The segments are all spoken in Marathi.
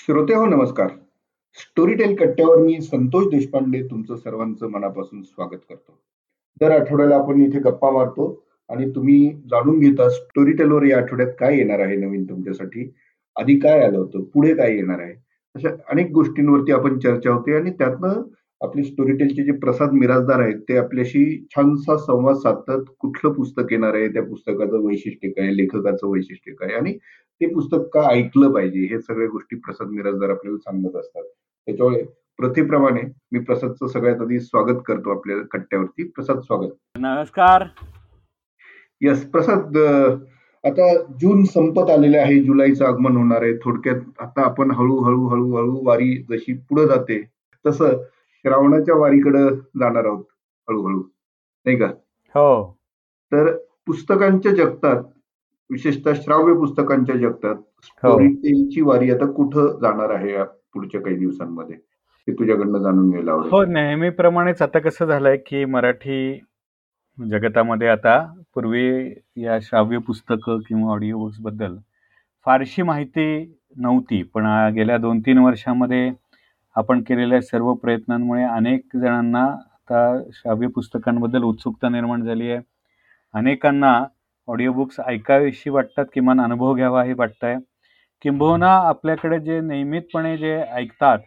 श्रोते हो नमस्कार. स्टोरीटेल कट्ट्यावर मी संतोष देशपांडे तुमचं सर्वांचं मनापासून स्वागत करतो. दर आठवड्याला आपण इथे गप्पा मारतो आणि तुम्ही जाणून घेता स्टोरीटेलवर या आठवड्यात काय येणार आहे नवीन तुमच्यासाठी? आधी काय आलं होतं? पुढे काय येणार आहे? अशा अनेक गोष्टींवरती आपण चर्चा होते आणि त्यातनं आपले स्टोरीटेलचे जे प्रसाद मिराजदार आहेत ते आपल्याशी छानसा संवाद साधतात. कुठलं पुस्तक येणार आहे? त्या पुस्तकाचं वैशिष्ट्य काय? लेखकाचं वैशिष्ट्य काय? आणि ते पुस्तक का ऐकलं पाहिजे हे सगळ्या गोष्टी प्रसाद मिराजदार आपल्याला सांगत असतात. त्याच्यामुळे प्रथेप्रमाणे मी प्रसादचं सगळ्यात आधी स्वागत करतो आपल्या कट्ट्यावरती. प्रसाद स्वागत. नमस्कार. यस प्रसाद आता जून संपत आलेले आहे जुलैचं आगमन होणार आहे. थोडक्यात आता आपण हळूहळू हळूहळू वारी जशी पुढे जाते तसं श्रावणाच्या वारीकडे जाणार आहोत हळूहळू. नाही का? हो. तर पुस्तकांच्या जगतात विशेषतः श्राव्य पुस्तकांच्या जगतात हो. स्टोरी टेलची वारी आता कुठं जाणार आहे या पुढच्या काही दिवसांमध्ये? ते तुझ्याकडनं जाणून घ्यायला हो नेहमीप्रमाणेच आता कसं झालंय की मराठी जगतामध्ये आता पूर्वी या श्राव्य पुस्तकं किंवा ऑडिओ बुक्सबद्दल फारशी माहिती नव्हती. पण गेल्या दोन तीन वर्षामध्ये आपण केलेल्या सर्व प्रयत्नांमुळे अनेक जणांना आता श्राव्य पुस्तकांबद्दल उत्सुकता निर्माण झाली आहे. अनेकांना ऑडिओ बुक्स ऐकावीशी वाटतात किमान अनुभव घ्यावा हे वाटतंय. किंबहुना आपल्याकडे जे नियमितपणे जे ऐकतात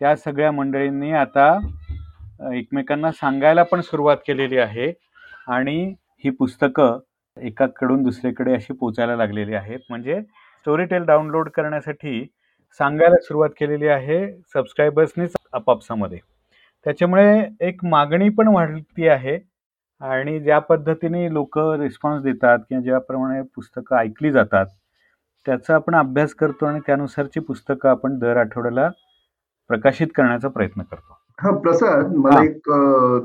त्या सगळ्या मंडळींनी आता एकमेकांना सांगायला पण सुरुवात केलेली आहे. आणि ही पुस्तकं एकाकडून दुसरीकडे अशी पोचायला लागलेली आहेत. म्हणजे स्टोरी टेल डाउनलोड करण्यासाठी सांगायला सुरुवात केलेली आहे सबस्क्रायबर्सनीच आपापसामध्ये. त्याच्यामुळे एक मागणी पण वाढती आहे. आणि ज्या पद्धतीने लोक रिस्पॉन्स देतात किंवा ज्याप्रमाणे पुस्तकं ऐकली जातात त्याचा आपण अभ्यास करतो आणि त्यानुसारची पुस्तकं आपण दर आठवड्याला प्रकाशित करण्याचा प्रयत्न करतो. हा प्रसाद मला. एक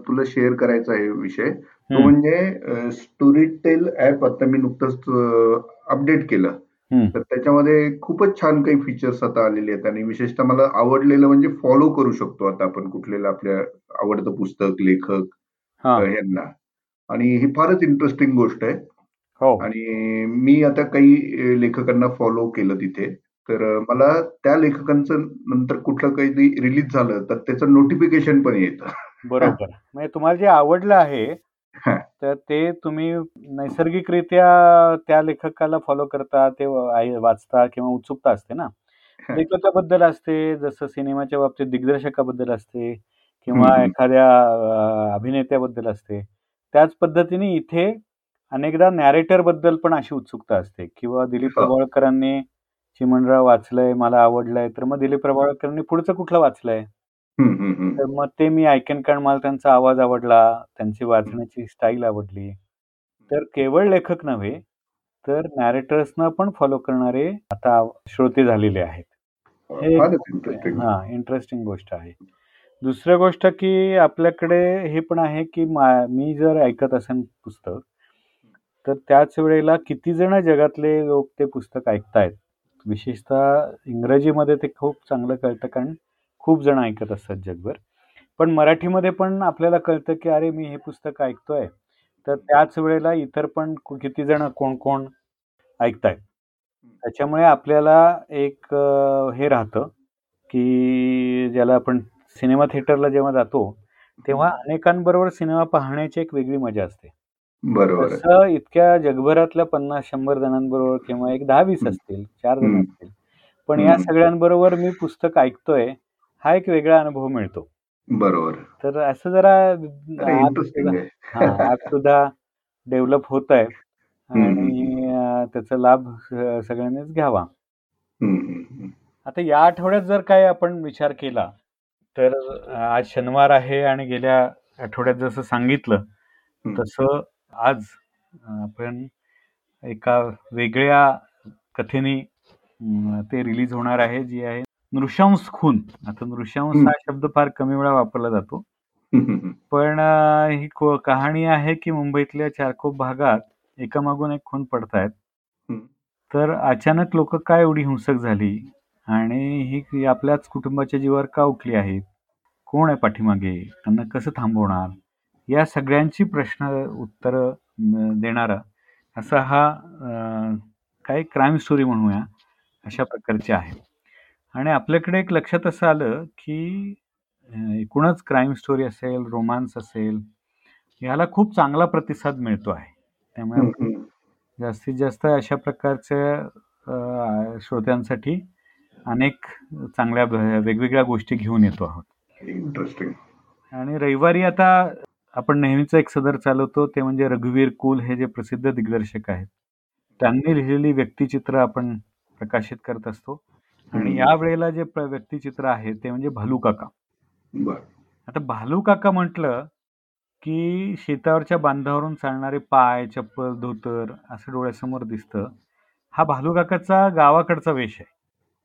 तुला शेअर करायचा आहे विषय. तो म्हणजे स्टोरी टेल ऍप आता मी नुकतंच अपडेट केलं. तर त्याच्यामध्ये खूपच छान काही फीचर्स आता आलेले आहेत आणि विशेषतः मला आवडलेलं म्हणजे फॉलो करू शकतो आता आपण कुठलेलं आपल्या आवडतं पुस्तक लेखक यांना. आणि ही फारच इंटरेस्टिंग गोष्ट आहे. हो. आणि मी आता काही लेखकांना फॉलो केलं तिथे. तर मला त्या लेखकांचं नंतर कुठलं काही रिलीज झालं तर त्याचं नोटिफिकेशन पण येतं. बरोबर. म्हणजे तुम्हाला जे आवडलं आहे. तर ते तुम्ही नैसर्गिकरित्या त्या लेखकाला फॉलो करता ते वाचता किंवा उत्सुकता असते ना. लेखकाबद्दल असते जसं सिनेमाच्या बाबतीत दिग्दर्शकाबद्दल असते किंवा. एखाद्या अभिनेत्याबद्दल असते. त्याच पद्धतीने इथे अनेकदा नॅरेटरबद्दल पण अशी उत्सुकता असते किंवा दिलीप हो. प्रभावळकरांनी चिमणराव वाचलंय मला आवडलंय तर मग दिलीप प्रभावळकरांनी पुढचं कुठलं वाचलंय. तर मग ते मी ऐकेन कारण मला त्यांचा आवाज आवडला त्यांची वाचण्याची स्टाईल आवडली. तर केवळ लेखक नव्हे तर नॅरेटर्सना पण फॉलो करणारे आता श्रोते झालेले आहेत. हे हा इंटरेस्टिंग गोष्ट आहे. दुसरं गोष्ट की आपल्याकडे हे पण आहे की मा- मी जर ऐकत असेन पुस्तक तर त्याच वेळेला किती जण जगातले लोक ते पुस्तक ऐकतायत? विशेषतः इंग्रजीमध्ये ते खूप चांगलं कळतं कारण खूप जण ऐकत असतात जगभर. पण मराठीमध्ये पण आपल्याला कळतं की अरे मी हे पुस्तक ऐकतोय. तर त्याच वेळेला इतर पण कु- किती जण कोण कोण ऐकतायत? त्याच्यामुळे आपल्याला एक हे राहतं की ज्याला आपण सिनेमा थिएटरला जेव्हा जातो तेव्हा अनेकांबरोबर सिनेमा पाहण्याची एक वेगळी मजा असते बरोबर इतक्या जगभरातल्या पन्नास शंभर जणांबरोबर किंवा एक दहा वीस. असतील चार जण. असतील पण या. सगळ्यांबरोबर मी पुस्तक ऐकतोय हा एक वेगळा अनुभव मिळतो बरोबर तर असं जरा सुद्धा हा डेव्हलप होत आहे आणि त्याचा लाभ सगळ्यांनीच घ्यावा. आता या आठवड्यात जर काय आपण विचार केला तर आज शनिवार आहे आणि गेल्या आठवड्यात जसं सांगितलं. तसं आज आपण एका वेगळ्या कथेने ते रिलीज होणार आहे जी आहे नृशंस खून आता नृशंस. हा शब्द फार कमी वेळा वापरला जातो पण ही कहाणी आहे की मुंबईतल्या चारकोप भागात एकामागून एक खून पडतायत. तर अचानक लोक काय एवढी हिंसक झाली आणि ही आपल्याच कुटुंबाच्या जीवावर का उठली आहेत कोण आहे पाठीमागे त्यांना कसं थांबवणार या सगळ्यांची प्रश्न उत्तर देणारा असा हा काय क्राईम स्टोरी म्हणूया अशा प्रकारची आहे आणि आपल्याकडे एक लक्षात असं आलं, की एकूणच क्राईम स्टोरी असेल, रोमान्स असेल, ह्याला खूप चांगला प्रतिसाद मिळतो आहे. त्यामुळे. जास्तीत जास्त अशा प्रकारच्या श्रोत्यांसाठी अनेक चांगल्या वेगवेगळ्या गोष्टी घेऊन येतो आहोत. इंटरेस्टिंग. आणि रविवारी आता आपण नेहमीच एक सदर चालवतो ते म्हणजे रघुवीर कुल हे जे प्रसिद्ध दिग्दर्शक आहेत. त्यांनी लिहिलेली व्यक्तिचित्र आपण प्रकाशित करत असतो आणि हं. यावेळेला जे व्यक्तिचित्र आहे ते म्हणजे भालू काका. बरं. आता भालू काका म्हटलं, की शेतावरच्या बांधावरून चालणारे पाय, चप्पल, धोतर असं डोळ्यासमोर दिसतं. हा भालू काकाचा गावाकडचा वेश आहे.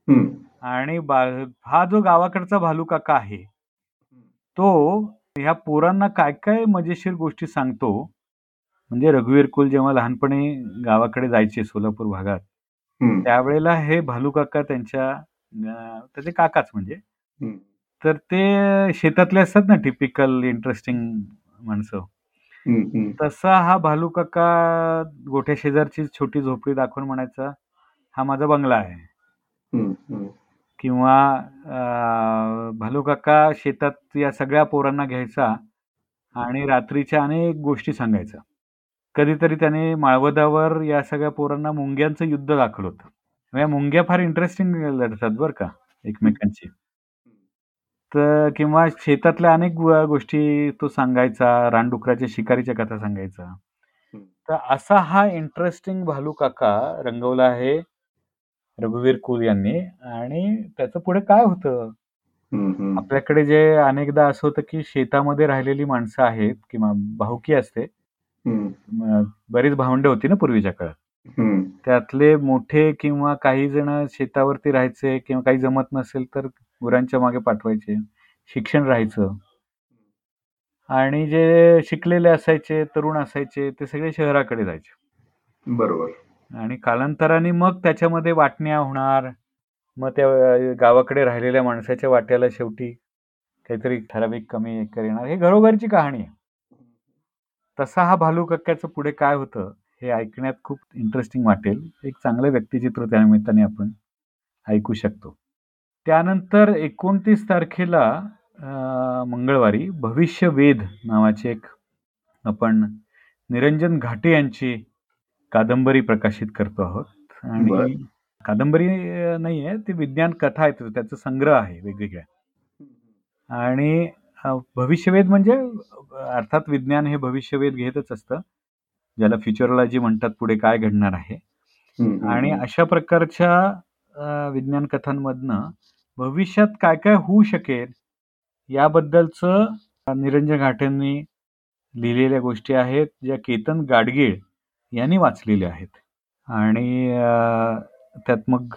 हं. आणि बा हा जो गावाकडचा भालू काका आहे, तो ह्या पोरांना काय-काय मजेशीर गोष्टी सांगतो. म्हणजे रघुवीर कुल जेव्हा लहानपणी गावाकडे जायचे सोलापूर भागात, हं. त्यावेळेला हे भालू काका त्यांच्या अ, त्याचे काकाच म्हणजे. हं. तर ते शेतातले असतात ना टिपिकल इंटरेस्टिंग माणसं. हं, हं. तसा हा भालू काका गोठ्या शेजारची छोटी झोपडी दाखवून म्हणायचा, "हा माझा बंगला आहे." हं, हं. किंवा अ, भालू काका शेतात या सगळ्या पोरांना घ्यायचा आणि रात्रीच्या अनेक गोष्टी सांगायचा. कधीतरी त्याने माळवदावर या सगळ्या पोरांना मुंग्यांचं युद्ध दाखवलं होतं. या मुंग्या फार इंटरेस्टिंग लढतात बरं का एकमेकांशी. तर किंवा शेतातल्या अनेक गो गोष्टी तो सांगायचा, रानडुकराच्या शिकारीच्या कथा सांगायचा. हं. तर असा हा इंटरेस्टिंग भालू काका रंगवला आहे रघुवीर कुल यांनी आणि त्याचं पुढे काय होतं? आपल्याकडे जे अनेकदा असं होतं, की शेतामध्ये राहिलेली माणसं आहेत किंवा भाऊकी असते. बरीच भावंडं होती ना पूर्वीच्या काळात. त्यातले मोठे किंवा काही जण शेतावरती राहायचे किंवा काही जमत नसेल तर गुरांच्या मागे पाठवायचे. शिक्षण राहायचं. आणि जे शिकलेले असायचे, तरुण असायचे ते सगळे शहराकडे जायचे. बरोबर. आणि कालांतराने मग त्याच्यामध्ये वाटण्या होणार. मग त्या गावाकडे राहिलेल्या माणसाच्या वाट्याला शेवटी काहीतरी ठराविक कमी एकर येणार. हे घरोघरची कहाणी आहे. तसा हा भालू कक्क्याचं पुढे काय होतं, हे ऐकण्यात खूप इंटरेस्टिंग वाटेल. एक चांगलं व्यक्तिचित्र त्यानिमित्ताने आपण ऐकू शकतो. त्यानंतर 29 तारखेला मंगळवारी भविष्यवेध नावाचे एक आपण निरंजन घाटे यांची कादंबरी प्रकाशित करतो आहोत. आणि बरं. कादंबरी अ, नाहीये, ती विज्ञान कथा आहे. त्याचा संग्रह आहे वेगवेगळ्या. आणि भविष्यवेध म्हणजे अर्थात विज्ञान हे भविष्यवेध घेतच असतं. ज्याला फ्युचरॉलॉजी म्हणतात, पुढे काय घडणार आहे. आणि. अशा प्रकारच्या विज्ञान कथांमधनं भविष्यात काय-काय होऊ शकेल, याबद्दलचं निरंजन घाटेंनी लिहिलेल्या गोष्टी आहेत, ज्या केतन गाडगीळ यांनी वाचलेल्या आहेत. आणि त्यात मग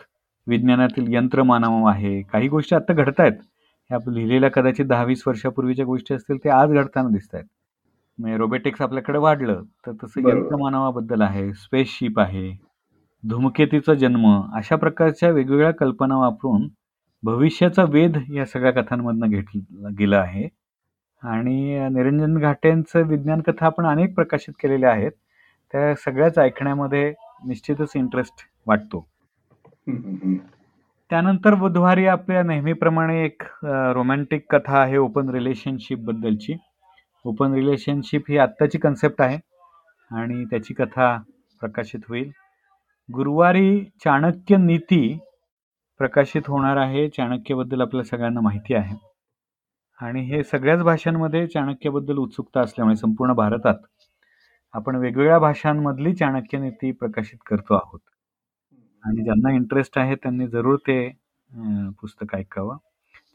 विज्ञानातील यंत्रमानव आहे. काही गोष्टी आता घडतायत. ह्या लिहिलेल्या कदाचित 10-20 वर्षापूर्वीच्या गोष्टी असतील, त्या आज घडताना दिसतायत. म्हणजे रोबोटिक्स आपल्याकडे वाढलं, तर तसं. यंत्रमानवाबद्दल आहे, स्पेसशिप आहे, धूमकेतूचा जन्म, अशा प्रकारच्या वेगवेगळ्या कल्पना वापरून भविष्याचा वेध या सगळ्या कथांमधनं घेतला गेला आहे. आणि निरंजन घाटेंचं विज्ञान कथा आपण अनेक प्रकाशित केलेल्या आहेत. त्या सगळ्याच ऐकण्यामध्ये निश्चितच इंटरेस्ट वाटतो. त्यानंतर बुधवारी आपल्या नेहमीप्रमाणे एक रोमॅन्टिक कथा आहे ओपन रिलेशनशिप बद्दलची. ओपन रिलेशनशिप ही आत्ताची कन्सेप्ट आहे आणि त्याची कथा प्रकाशित होईल. गुरुवारी चाणक्य नीती प्रकाशित होणार आहे. चाणक्यबद्दल आपल्या सगळ्यांना माहिती आहे. आणि हे सगळ्याच भाषांमध्ये चाणक्याबद्दल उत्सुकता असल्यामुळे संपूर्ण भारतात आपण वेगवेगळ्या भाषांमधली चाणक्य नीती प्रकाशित करतो आहोत. आणि ज्यांना इंटरेस्ट आहे त्यांनी जरूर ते पुस्तक ऐकावं.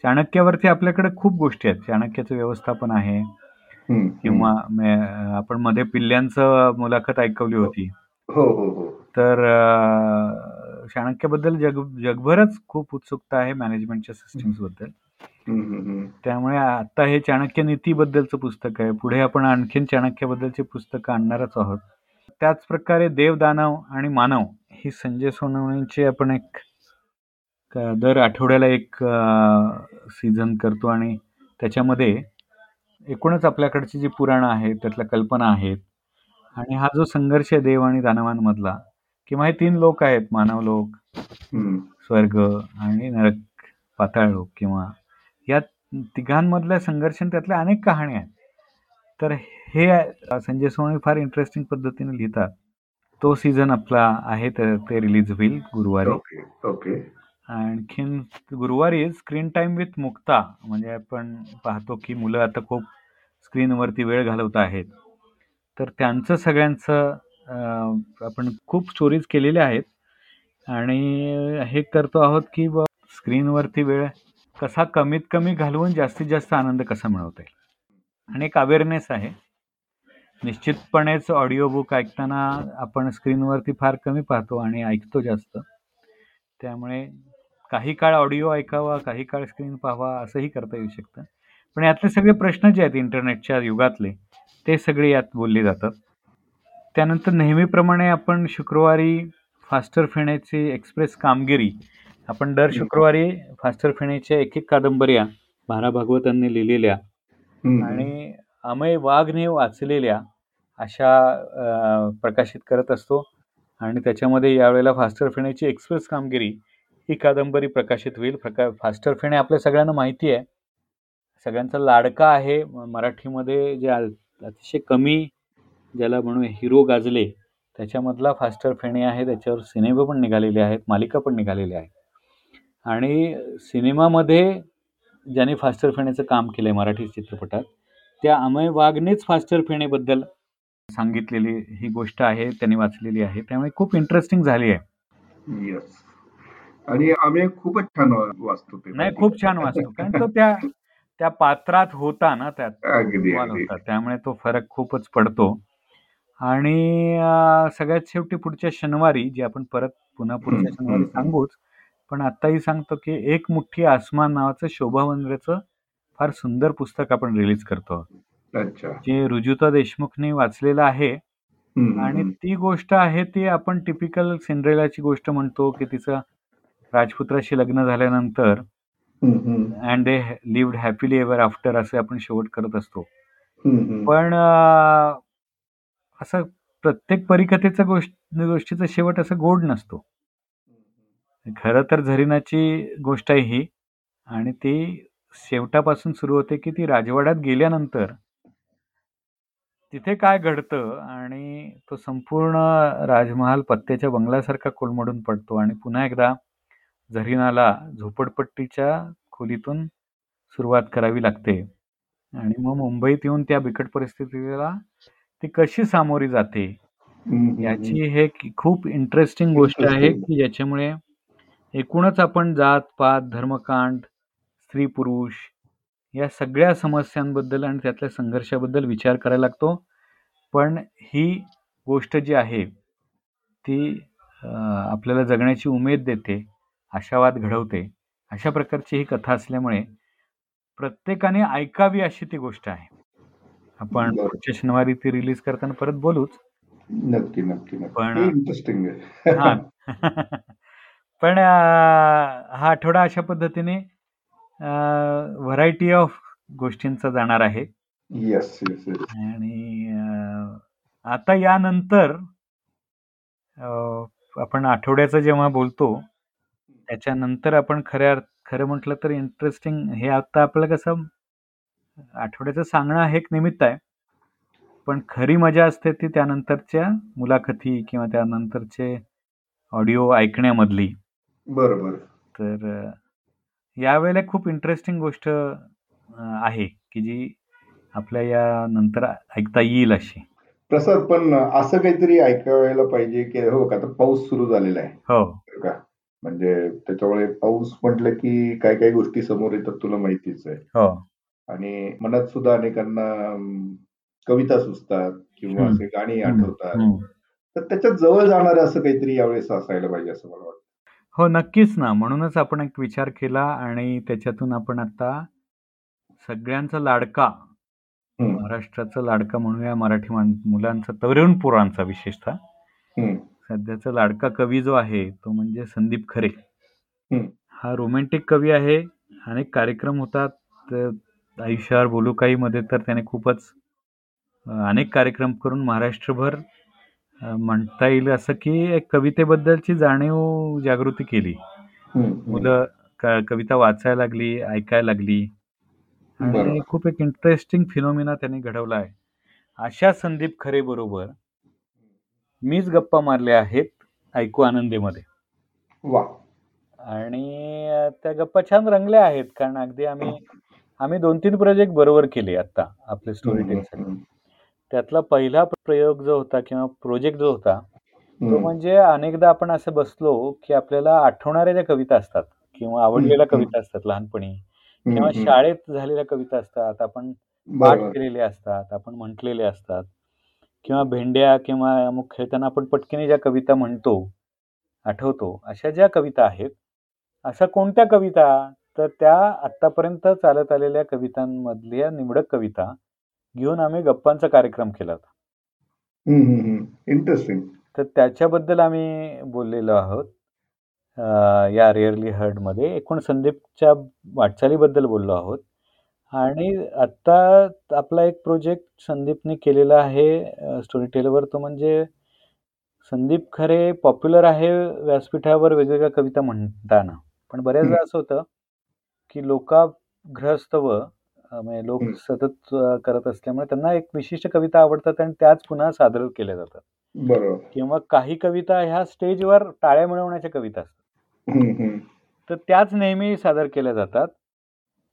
चाणक्यावरती आपल्याकडे खूप गोष्टी आहेत. चाणक्याचं व्यवस्थापन आहे. किंवा मे आपण मध्ये पिल्ल्यांचं मुलाखत ऐकवली होती. हो, हो, हो. तर चाणक्याबद्दल जग जगभरच खूप उत्सुकता आहे मॅनेजमेंटच्या सिस्टम्सबद्दल. हं, हं. त्यामुळे आता हे चाणक्य नीतीबद्दलचं पुस्तक आहे. पुढे आपण आणखीन चाणक्याबद्दलची पुस्तकं आणणारच आहोत. त्याचप्रकारे देव, दानव आणि मानव ही संजय सोनवणेंची आपण एक दर आठवड्याला एक सीझन करतो आणि त्याच्यामध्ये एकूणच आपल्याकडची जी पुराणं आहेत, त्यातल्या कल्पना आहेत आणि हा जो संघर्ष आहे देव आणि दानवांमधला किंवा हे 3 लोक आहेत, मानवलोक, हं. स्वर्ग आणि नरक. पाताळ लोक किंवा या तिघांमधल्या संघर्ष त्यातल्या अनेक कहाण्या आहेत. तर हे संजय सोनवणे फार इंटरेस्टिंग पद्धतीने लिहितात. तो सीझन आपला आहे तर ते रिलीज होईल गुरुवारी. Okay okay. आणखीन गुरुवारी स्क्रीन टाइम विथ मुक्ता म्हणजे आपण पाहतो की मुलं आता खूप स्क्रीनवरती वेळ घालवत आहेत. तर त्यांचं सगळ्यांचं आपण खूप स्टोरीज केलेल्या आहेत. आणि हे करतो आहोत की स्क्रीनवरती वेळ कसा कमीत कमी घालवून जास्तीत जास्त आनंद कसा मिळवता येईल? आणि एक अवेअरनेस आहे. निश्चितपणेच ऑडिओ बुक ऐकताना आपण स्क्रीनवरती फार कमी पाहतो आणि ऐकतो जास्त. त्यामुळे काही काळ ऑडिओ ऐकावा काही काळ स्क्रीन पाहावा असंही करता येऊ शकतं. पण यातले सगळे प्रश्न जे आहेत इंटरनेटच्या युगातले ते सगळे यात बोलले जातात. त्यानंतर नेहमीप्रमाणे आपण शुक्रवारी फास्टर फेण्याची एक्सप्रेस कामगिरी आपण दर शुक्रवारी फास्टर फेण्याच्या एक एक कादंबऱ्या भारा भागवतांनी लिहिलेल्या. आणि अमय वाघने वाचलेल्या अशा प्रकाशित करत असतो. आणि त्याच्यामध्ये यावेळेला फास्टर फेण्याची एक्सप्रेस कामगिरी ही कादंबरी प्रकाशित होईल. प्रका फास्टर फेणे आपल्या सगळ्यांना माहिती आहे. सगळ्यांचा लाडका आहे. मराठीमध्ये जे अतिशय कमी ज्याला म्हणू हिरो गाजले त्याच्यामधला फास्टर फेणे आहे. त्याच्यावर सिनेमे पण निघालेले आहेत. मालिका पण निघालेल्या आहेत. आणि सिनेमामध्ये ज्यांनी फास्टर फेण्याचं काम केलं आहे मराठी चित्रपटात त्या अमय वाघनेच फास्टर फेणेबद्दल सांगितलेली ही गोष्ट आहे त्यांनी वाचलेली आहे त्यामुळे खूप इंटरेस्टिंग झाली आहे. येस आणि आम्ही खूपच छान वाचतो ते. नाही खूप छान वाचतो. कारण तो त्या त्या पात्रात होता ना त्यात होता. त्यामुळे तो फरक खूपच पडतो. आणि सगळ्यात शेवटी पुढच्या शनिवारी जे आपण परत पुन्हा पुढच्या शनिवारी. सांगूच पण आत्ताही सांगतो की एक मुठ्ठी आसमान नावाचं शोभा वंद्रेचं फार सुंदर पुस्तक आपण रिलीज करतो अच्छा जे रुजुता देशमुखने वाचलेलं आहे आणि. ती गोष्ट आहे ती आपण टिपिकल सिंड्रेलाची गोष्ट म्हणतो की तिचं राजपुत्राशी लग्न झाल्यानंतर. And they lived happily ever after असे आपण शेवट करत असतो. पण असं प्रत्येक परिकथेचा गोष्ट गोष्टीचा शेवट असं गोड नसतो खरं तर झरीनाची गोष्ट आहे ही आणि ती शेवटापासून सुरू होते की ती राजवाड्यात गेल्यानंतर तिथे काय घडतं आणि तो संपूर्ण राजमहाल पत्त्याच्या बंगल्यासारखा कोलमडून पडतो आणि पुन्हा एकदा झरीनाला झोपडपट्टीच्या खोलीतून सुरुवात करावी लागते आणि मग मुंबईत येऊन त्या बिकट परिस्थितीला ती कशी सामोरी जाते. याची हे खूप इंटरेस्टिंग गोष्ट आहे. की ज्याच्यामुळे एकूणच आपण जात पात धर्मकांड स्त्री पुरुष या सगळ्या समस्यांबद्दल आणि त्यातल्या संघर्षाबद्दल विचार करायला लागतो. पण ही गोष्ट जी आहे ती आपल्याला जगण्याची उमेद देते आशावाद घडवते अशा प्रकारची ही कथा असल्यामुळे प्रत्येकाने ऐकावी अशी ती गोष्ट आहे. आपण. पुढच्या शनिवारी ती रिलीज करताना परत बोलूच. नक्की नक्की पण- इंटरेस्टिंग हा. पण हा आठवडा अशा पद्धतीने व्हरायटी ऑफ गोष्टींचा जाणार आहे. येस येस येस आणि आता यानंतर आपण आठवड्याचं जेव्हा बोलतो त्याच्यानंतर आपण खऱ्या खरं म्हटलं तर इंटरेस्टिंग हे आता आपलं कसं आठवड्याचं सांगणं हे एक निमित्त आहे. पण खरी मजा असते ती त्यानंतरच्या मुलाखती किंवा त्यानंतरचे ऑडिओ ऐकण्यामधली. बरं बरं तर अ, यावेळेला खूप इंटरेस्टिंग गोष्ट अ, आहे की जी आपल्या या नंतर ऐकता येईल अशी. प्रसाद पण असं काहीतरी ऐकायला पाहिजे की हो का आता पाऊस सुरू झालेला आहे. हो. बरं का? म्हणजे त्याच्यामुळे पाऊस म्हटलं की काय काय गोष्टी समोर येतात तुला माहितीच आहे. हो. आणि मनात सुद्धा अनेकांना कविता सुचतात किंवा. असे गाणी. आठवतात. तर त्याच्यात जवळ जाणारं असं काहीतरी यावेळेस असायला पाहिजे असं मला वाटतं. हो नक्कीच ना. म्हणूनच आपण एक विचार केला आणि त्याच्यातून आपण आता सगळ्यांचा लाडका महाराष्ट्राचा लाडका म्हणूया मराठी माण मुलांचा तरुण पोरांचा विशेषतः. सध्याचा लाडका कवी जो आहे तो म्हणजे संदीप खरे. हा. रोमॅन्टिक कवी आहे अनेक कार्यक्रम होतात तर आयुष्यावर बोलू काही मध्ये तर त्याने खूपच अं, अनेक कार्यक्रम करून महाराष्ट्रभर म्हणता येईल असं की कवितेबद्दलची जाणीव जागृती केली. मुलं कविता वाचायला लागली ऐकायला लागली. आणि. खूप एक इंटरेस्टिंग फिनोमिना त्यांनी घडवला आहे. अशा संदीप खरे बरोबर. मीच गप्पा मारल्या आहेत ऐकू आनंदीमध्ये. वा. आणि त्या गप्पा छान रंगल्या आहेत कारण अगदी आम्ही आम्ही दोन तीन प्रोजेक्ट बरोबर केले आता आपले स्टोरी टेलसाठी त्यातला पहिला प्रयोग जो होता किंवा प्रोजेक्ट जो होता तो म्हणजे अनेकदा आपण असं बसलो की आपल्याला आठवणाऱ्या ज्या कविता असतात किंवा आवडलेल्या. कविता असतात लहानपणी किंवा शाळेत झालेल्या कविता असतात आपण पाठ केलेले असतात आपण म्हटलेले असतात किंवा भेंड्या किंवा अमुक खेळताना आपण पटकीने ज्या कविता म्हणतो आठवतो अशा ज्या कविता आहेत अशा कोणत्या कविता? तर त्या आतापर्यंत चालत आलेल्या कवितांमधल्या निवडक कविता घेऊन आम्ही गप्पांचा कार्यक्रम केला होता. इंटरेस्टिंग तर त्याच्याबद्दल आम्ही बोललेलो आहोत. अं, या रेअरली हर्डमध्ये एकूण संदीपच्या वाटचालीबद्दल बोललो आहोत. आणि आत्ता आपला एक प्रोजेक्ट संदीपने केलेला आहे स्टोरी टेलवर तो म्हणजे संदीप खरे पॉप्युलर आहे व्यासपीठावर वेगवेगळ्या कविता म्हणताना. पण बऱ्याचदा असं होतं की लोकाग्रस्तव अं, म्हणजे लोक. सतत करत असल्यामुळे त्यांना एक विशिष्ट कविता आवडतात आणि त्याच पुन्हा सादर केल्या जातात बरोबर किंवा काही कविता ह्या स्टेजवर टाळ्या मिळवण्याच्या कविता असतात. तर त्याच नेहमी सादर केल्या जातात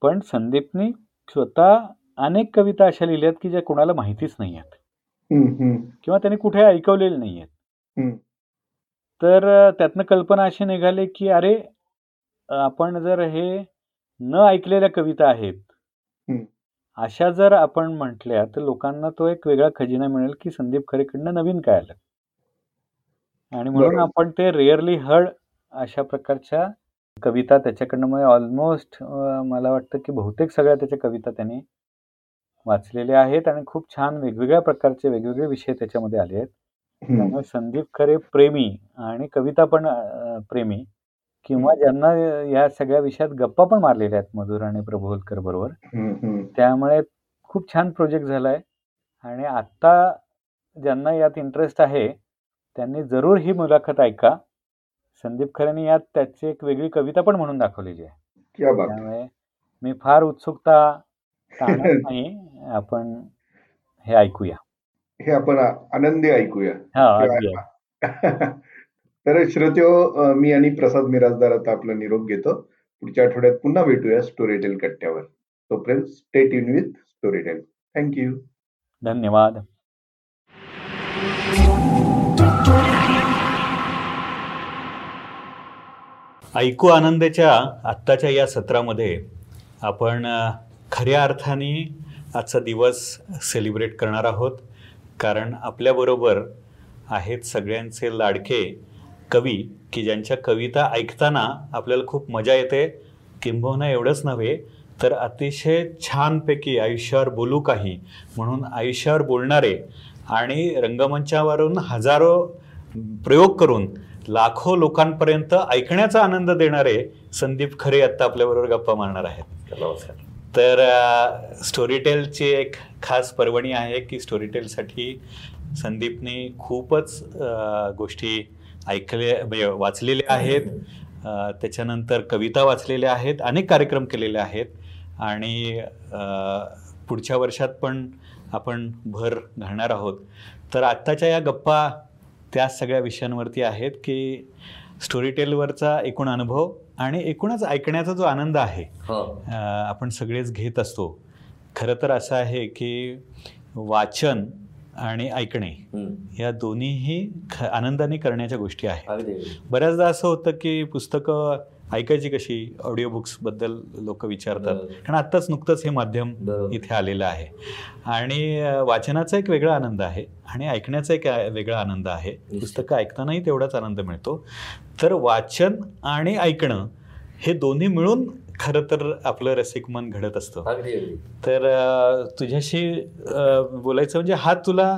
पण संदीपनी स्वतः अनेक कविता अशा लिहिल्यात की ज्या कुणाला माहितीच नाही आहेत. किंवा त्यांनी कुठे ऐकवलेले नाही आहेत. तर त्यातनं कल्पना अशी निघाली की अरे आपण जर हे न ऐकलेल्या कविता आहेत अशा जर आपण म्हटल्या तर लोकांना तो एक वेगळा खजिना मिळेल की संदीप खरेकडनं नवीन काय आलं आणि म्हणून बरोबर. आपण ते रेअरली हर्ड अशा प्रकारच्या कविता त्याच्याकडनं म्हणजे ऑलमोस्ट मला वाटतं की बहुतेक सगळ्या त्याच्या कविता त्यांनी वाचलेल्या आहेत आणि खूप छान वेगवेगळ्या प्रकारचे वेगवेगळे विषय त्याच्यामध्ये आले आहेत. त्यामुळे संदीप खरे प्रेमी आणि कविता पण अ, प्रेमी किंवा ज्यांना या सगळ्या विषयात गप्पा पण मारलेल्या आहेत मधुर आणि प्रभोलकर बरोबर. त्यामुळे खूप छान प्रोजेक्ट झालाय. आणि आत्ता ज्यांना यात इंटरेस्ट आहे त्यांनी जरूर ही मुलाखत ऐका. संदीप खरेने यात त्याची एक वेगळी कविता पण म्हणून दाखवलेली आहे. क्या बात. त्यामुळे मी फार उत्सुकता नाही. आपण हे ऐकूया. हे आपण आनंदी ऐकूया. हा. तर श्रोत्यो मी आणि प्रसाद मिराजदार आता आपला निरोप घेतो. पुढच्या आठवड्यात पुन्हा भेटूया स्टोरी टेल कट्ट्यावर. तोपर्यंत स्टेट इन विथ स्टोरी टेल थँक्यू धन्यवाद. ऐकू आनंदाच्या आत्ताच्या या सत्रामध्ये आपण खऱ्या अर्थाने आजचा दिवस सेलिब्रेट करणार आहोत. कारण आपल्याबरोबर आहेत सगळ्यांचे लाडके कवी की ज्यांच्या कविता ऐकताना आपल्याला खूप मजा येते. किंबहुना एवढंच नव्हे तर अतिशय छानपैकी आयुष्यावर बोलू काही. म्हणून आयुष्यावर बोलणारे आणि रंगमंचावरून हजारो प्रयोग करून लाखो लोकांपर्यंत ऐकण्याचा आनंद देणारे संदीप खरे आत्ता आपल्याबरोबर गप्पा मारणार आहेत. तर स्टोरी टेलची एक खास पर्वणी आहे की स्टोरी टेलसाठी संदीपने खूपच गोष्टी ऐकले म्हणजे वाचलेल्या आहेत. त्याच्यानंतर कविता वाचलेल्या आहेत अनेक कार्यक्रम केलेले आहेत. आणि पुढच्या वर्षात पण आपण भर घालणार आहोत. तर आत्ताच्या या गप्पा त्या सगळ्या विषयांवरती आहेत की स्टोरी टेलवरचा एकूण अनुभव आणि एकूणच ऐकण्याचा जो आनंद आहे हो. आपण सगळेच घेत असतो. खरं तर असं आहे की वाचन आणि ऐकणे. या दोन्हीही ख आनंदाने करण्याच्या गोष्टी आहेत. बऱ्याचदा असं होतं की पुस्तकं ऐकायची कशी? ऑडिओ बुक्सबद्दल लोक विचारतात. कारण आत्ताच नुकतंच हे माध्यम. इथे आलेलं आहे. आणि वाचनाचा एक वेगळा आनंद आहे आणि ऐकण्याचा एक वेगळा आनंद आहे. पुस्तकं ऐकतानाही तेवढाच आनंद मिळतो. तर वाचन आणि ऐकणं हे दोन्ही मिळून खरं तर आपलं रसिक मन घडत असतं. तर तुझ्याशी बोलायचं म्हणजे हा तुला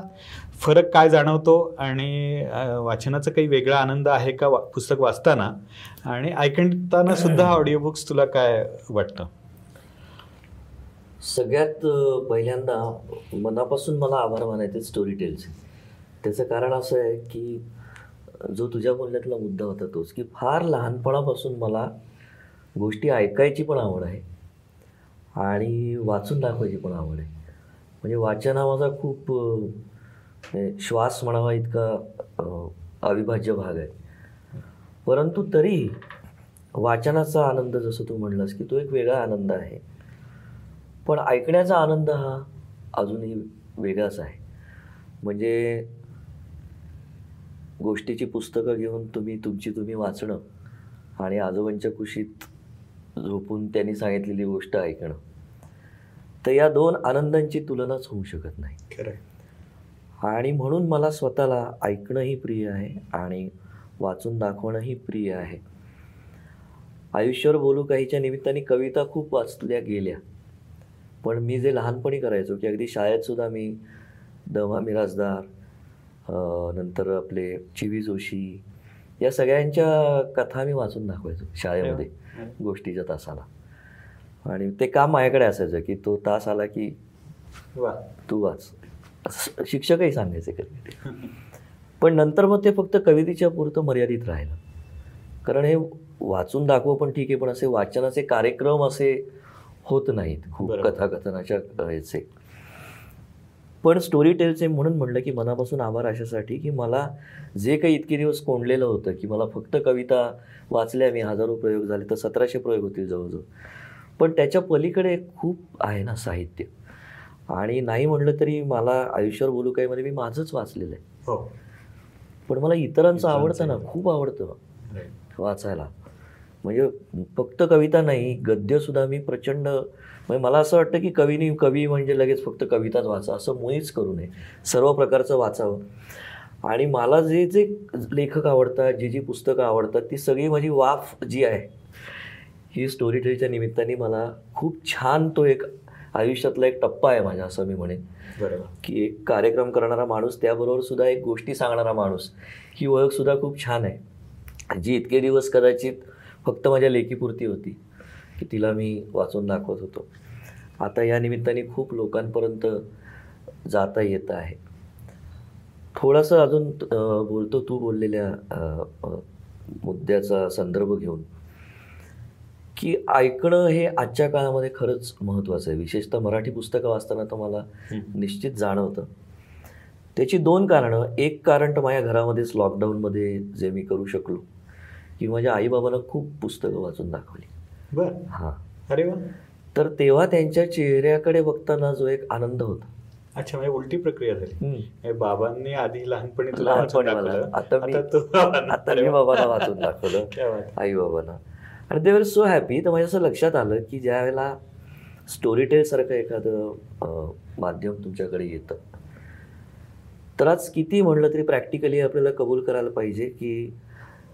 फरक काय जाणवतो आणि वाचनाचा काही वेगळा आनंद आहे का वा- पुस्तक वाचताना? आणि ऐकताना सुद्धा ऑडिओ बुक्स तुला काय वाटतं? सगळ्यात पहिल्यांदा मनापासून मला आभार मानायचे स्टोरी टेलचे त्याचं कारण असं आहे की जो तुझ्या बोलण्यातला मुद्दा होता तोच की फार लहानपणापासून मला गोष्टी ऐकायची पण आवड आहे आणि वाचून दाखवायची पण आवड आहे. म्हणजे वाचन हा माझा खूप श्वास म्हणावा इतका अविभाज्य भाग आहे. परंतु तरी वाचनाचा आनंद जसं तू म्हणलास की तो एक वेगळा आनंद आहे. पण ऐकण्याचा आनंद हा अजूनही वेगळाच आहे. म्हणजे गोष्टीची पुस्तकं घेऊन तुम्ही तुमची तुम्ही वाचणं आणि आजोबांच्या कुशीत झोपून त्यांनी सांगितलेली गोष्ट ऐकणं. तर या दोन आनंदांची तुलनाच होऊ शकत नाही. आणि म्हणून मला स्वतःला ऐकणंही प्रिय आहे आणि वाचून दाखवणंही प्रिय आहे. आयुष्यावर बोलू काहीच्या निमित्ताने कविता खूप वाचल्या गेल्या. पण मी जे लहानपणी करायचो की अगदी शाळेत सुद्धा मी दमा मिराजदार नंतर आपले चिवी जोशी या सगळ्यांच्या कथा मी वाचून दाखवायचो शाळेमध्ये. गोष्टीच्या तासाला. आणि ते काम माझ्याकडे असायचं की तो तास आला की वा. तू वाच. शिक्षकही सांगायचे कधी पण नंतर मग ते फक्त कवितेच्या पुरतं मर्यादित राहिलं. कारण हे वाचून दाखव पण ठीक आहे पण असे वाचनाचे कार्यक्रम असे होत नाहीत. खूप. कथाकथनाच्या ह्याचे पण स्टोरी टेलचे म्हणून म्हणलं की मनापासून आभार अशासाठी की मला जे काही इतके दिवस कोंडलेलं होतं की मला फक्त कविता वाचल्या मी हजारो प्रयोग झाले तर सतराशे प्रयोग होतील जवळजवळ. पण त्याच्या पलीकडे खूप आहे ना साहित्य. आणि नाही म्हणलं तरी मला आयुष्यावर बोलू काही मध्ये मी माझंच वाचलेलं आहे. हो. पण मला इतरांचं आवडतं ना. खूप आवडतं. वाचायला. म्हणजे फक्त कविता नाही गद्यसुद्धा मी प्रचंड म्हणजे मला असं वाटतं की कवीनी कवी म्हणजे लगेच फक्त कविताच वाचा असं मुळीच करू नये. सर्व प्रकारचं वाचावं. आणि मला जे जे लेखक आवडतात जी जी पुस्तकं आवडतात ती सगळी माझी वाफ जी आहे ही स्टोरी टेलच्या निमित्ताने मला खूप छान तो एक आयुष्यातला एक टप्पा आहे माझा असं मी म्हणेन. बरोबर. की एक कार्यक्रम करणारा माणूस त्याबरोबर सुद्धा एक गोष्टी सांगणारा माणूस ही ओळख सुद्धा खूप छान आहे. जी इतके दिवस कदाचित फक्त माझ्या लेखीपुरती होती. की तिला मी वाचून दाखवत होतो. आता या निमित्ताने खूप लोकांपर्यंत जाता येत आहे. थोडंसं अजून बोलतो तू बोललेल्या मुद्द्याचा संदर्भ घेऊन की ऐकणं हे आजच्या काळामध्ये खरंच महत्त्वाचं आहे. विशेषतः मराठी पुस्तकं वाचताना तर मला निश्चित जाणवतं. त्याची दोन कारणं. एक कारण तर माझ्या घरामध्येच लॉकडाऊनमध्ये जे मी करू शकलो की माझ्या आईबाबांना खूप पुस्तकं वाचून दाखवली. बर. हां. अरे वा. तर तेव्हा त्यांच्या चेहऱ्याकडे बघताना जो एक आनंद होता. अच्छा म्हणजे उलटी प्रक्रिया झाली. बाबांनी आधी लहानपणी तुला लहानपणी आता मी आता मी बाबांना वाचून दाखवलं. आई बाबांना. आणि ते वर सो हॅपी तर माझ्या असं लक्षात आलं की ज्या वेळेला स्टोरी टेलसारखं एखादं अं, माध्यम तुमच्याकडे येतं तर आज किती म्हणलं तरी प्रॅक्टिकली आपल्याला कबूल करायला पाहिजे की